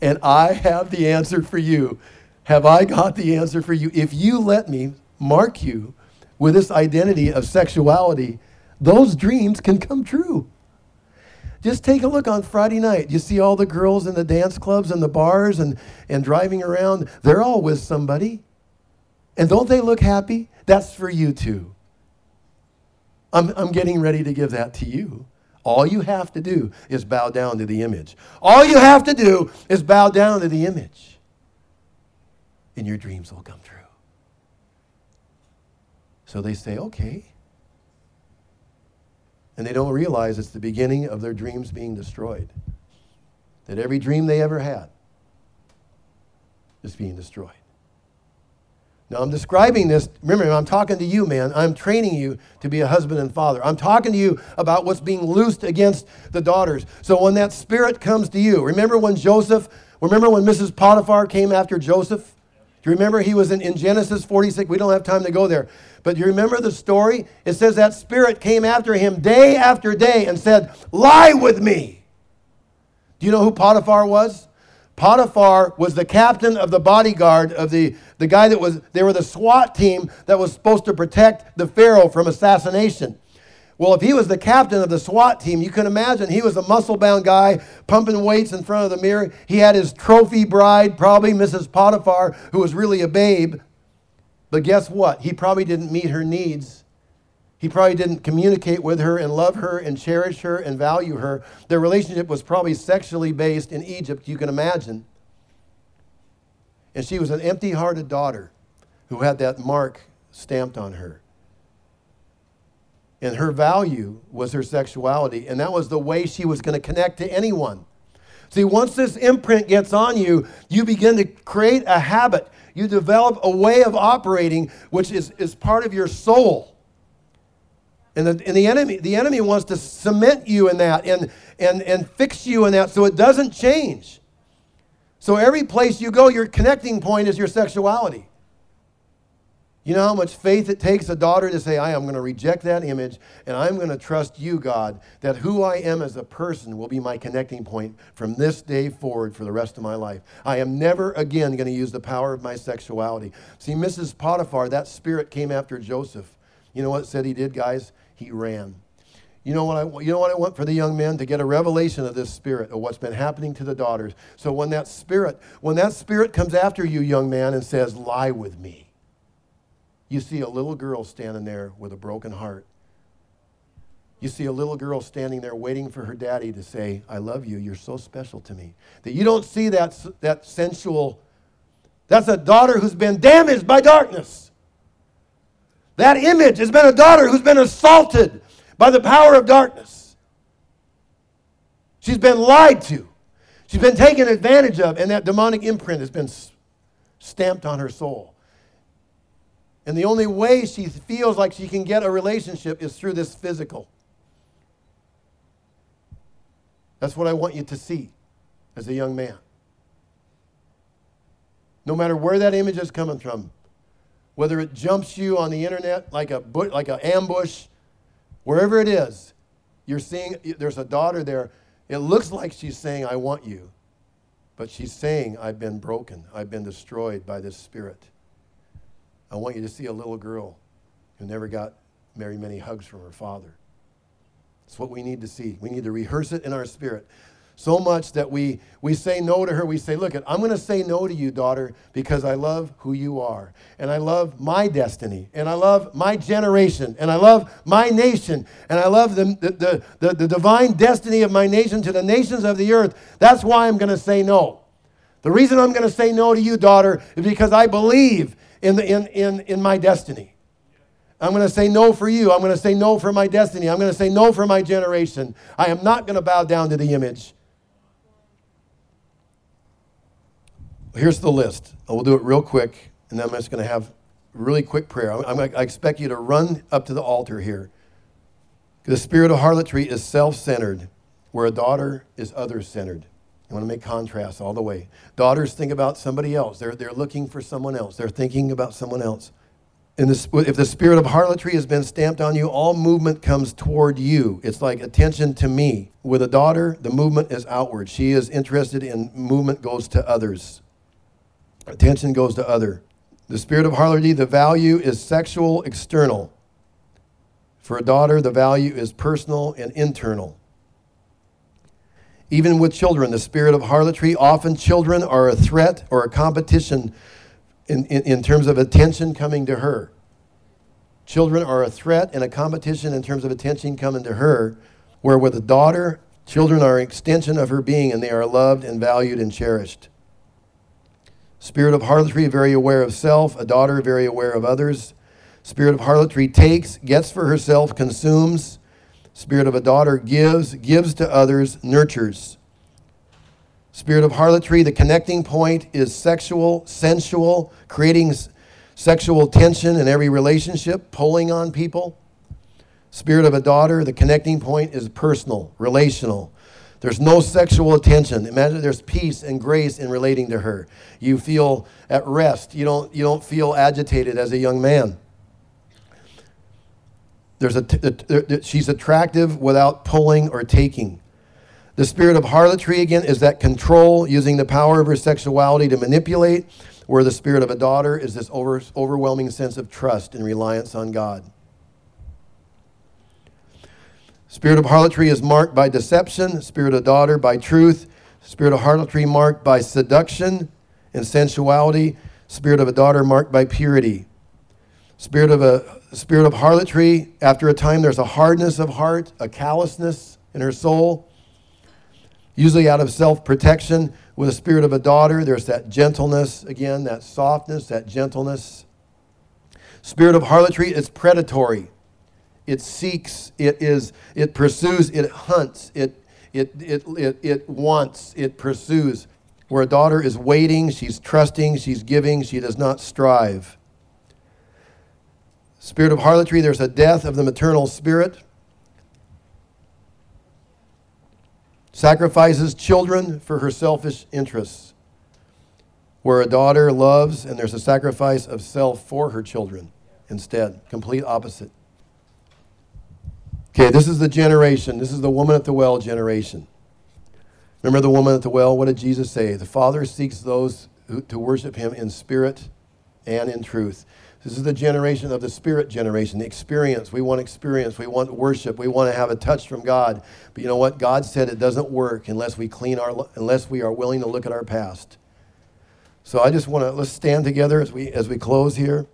[SPEAKER 1] And I have the answer for you. Have I got the answer for you? If you let me mark you with this identity of sexuality, those dreams can come true. Just take a look on Friday night. You see all the girls in the dance clubs and the bars and, and driving around. They're all with somebody. And don't they look happy? That's for you too. I'm, I'm getting ready to give that to you. All you have to do is bow down to the image. All you have to do is bow down to the image. And your dreams will come true. So they say, okay. And they don't realize it's the beginning of their dreams being destroyed. That every dream they ever had is being destroyed. Now, I'm describing this. Remember, I'm talking to you, man. I'm training you to be a husband and father. I'm talking to you about what's being loosed against the daughters. So, when that spirit comes to you, remember when Joseph, remember when Mrs. Potiphar came after Joseph? Do you remember he was in, in Genesis 46? We don't have time to go there. But you remember the story? It says that spirit came after him day after day and said, Lie with me. Do you know who Potiphar was? Potiphar was the captain of the bodyguard of the, the guy that was, they were the SWAT team that was supposed to protect the Pharaoh from assassination. Well, if he was the captain of the SWAT team, you can imagine he was a muscle bound guy pumping weights in front of the mirror. He had his trophy bride, probably Mrs. Potiphar, who was really a babe. But guess what? He probably didn't meet her needs. He probably didn't communicate with her and love her and cherish her and value her. Their relationship was probably sexually based in Egypt, you can imagine. And she was an empty hearted daughter who had that mark stamped on her. And her value was her sexuality. And that was the way she was going to connect to anyone. See, once this imprint gets on you, you begin to create a habit. You develop a way of operating which is, is part of your soul. And the, and the enemy the enemy wants to cement you in that and, and, and fix you in that so it doesn't change. So every place you go, your connecting point is your sexuality. You know how much faith it takes a daughter to say, I am going to reject that image and I'm going to trust you, God, that who I am as a person will be my connecting point from this day forward for the rest of my life. I am never again going to use the power of my sexuality. See, Mrs. Potiphar, that spirit came after Joseph. You know what said he did, guys? He ran. You know what I you know what I want for the young men to get a revelation of this spirit of what's been happening to the daughters. So when that spirit when that spirit comes after you, young man, and says, "Lie with me," you see a little girl standing there with a broken heart. You see a little girl standing there waiting for her daddy to say, "I love you. You're so special to me." That you don't see that that sensual. That's a daughter who's been damaged by darkness. That image has been a daughter who's been assaulted by the power of darkness. She's been lied to. She's been taken advantage of, and that demonic imprint has been stamped on her soul. And the only way she feels like she can get a relationship is through this physical. That's what I want you to see as a young man. No matter where that image is coming from, whether it jumps you on the internet like a like an ambush, wherever it is, you're seeing there's a daughter there. It looks like she's saying, "I want you," but she's saying, "I've been broken. I've been destroyed by this spirit." I want you to see a little girl who never got very many hugs from her father. It's what we need to see. We need to rehearse it in our spirit so much that we, we say no to her. We say, Look, I'm going to say no to you, daughter, because I love who you are. And I love my destiny. And I love my generation. And I love my nation. And I love the, the, the, the divine destiny of my nation to the nations of the earth. That's why I'm going to say no. The reason I'm going to say no to you, daughter, is because I believe in, the, in, in, in my destiny. I'm going to say no for you. I'm going to say no for my destiny. I'm going to say no for my generation. I am not going to bow down to the image. here's the list. We'll do it real quick, and then I'm just going to have really quick prayer. I'm, i expect you to run up to the altar here. The spirit of harlotry is self centered, where a daughter is other centered. I want to make contrasts all the way. Daughters think about somebody else, they're, they're looking for someone else, they're thinking about someone else. This, if the spirit of harlotry has been stamped on you, all movement comes toward you. It's like attention to me. With a daughter, the movement is outward. She is interested in movement goes to others. Attention goes to other. The spirit of harlotry, the value is sexual, external. For a daughter, the value is personal and internal. Even with children, the spirit of harlotry, often children are a threat or a competition in, in, in terms of attention coming to her. Children are a threat and a competition in terms of attention coming to her, where with a daughter, children are an extension of her being and they are loved and valued and cherished. Spirit of harlotry, very aware of self. A daughter, very aware of others. Spirit of harlotry takes, gets for herself, consumes. Spirit of a daughter gives, gives to others, nurtures. Spirit of harlotry, the connecting point is sexual, sensual, creating sexual tension in every relationship, pulling on people. Spirit of a daughter, the connecting point is personal, relational, there's no sexual attention. Imagine there's peace and grace in relating to her. You feel at rest. You don't, you don't feel agitated as a young man. There's a, she's attractive without pulling or taking. The spirit of harlotry, again, is that control, using the power of her sexuality to manipulate, where the spirit of a daughter is this over, overwhelming sense of trust and reliance on God. Spirit of harlotry is marked by deception, spirit of daughter by truth, spirit of harlotry marked by seduction and sensuality, spirit of a daughter marked by purity. Spirit of a spirit of harlotry, after a time there's a hardness of heart, a callousness in her soul, usually out of self-protection. With a spirit of a daughter, there's that gentleness, again, that softness, that gentleness. Spirit of harlotry is predatory it seeks, it is, it pursues, it hunts, it, it, it, it, it wants, it pursues. Where a daughter is waiting, she's trusting, she's giving, she does not strive. Spirit of harlotry, there's a death of the maternal spirit. Sacrifices children for her selfish interests. where a daughter loves and there's a sacrifice of self for her children instead. Complete opposite. Okay, this is the generation. This is the woman at the well generation. Remember the woman at the well? What did Jesus say? The Father seeks those who, to worship him in spirit and in truth. This is the generation of the spirit generation, the experience. We want experience. We want worship. We want to have a touch from God. But you know what? God said it doesn't work unless we clean our unless we are willing to look at our past. So I just want to let's stand together as we as we close here.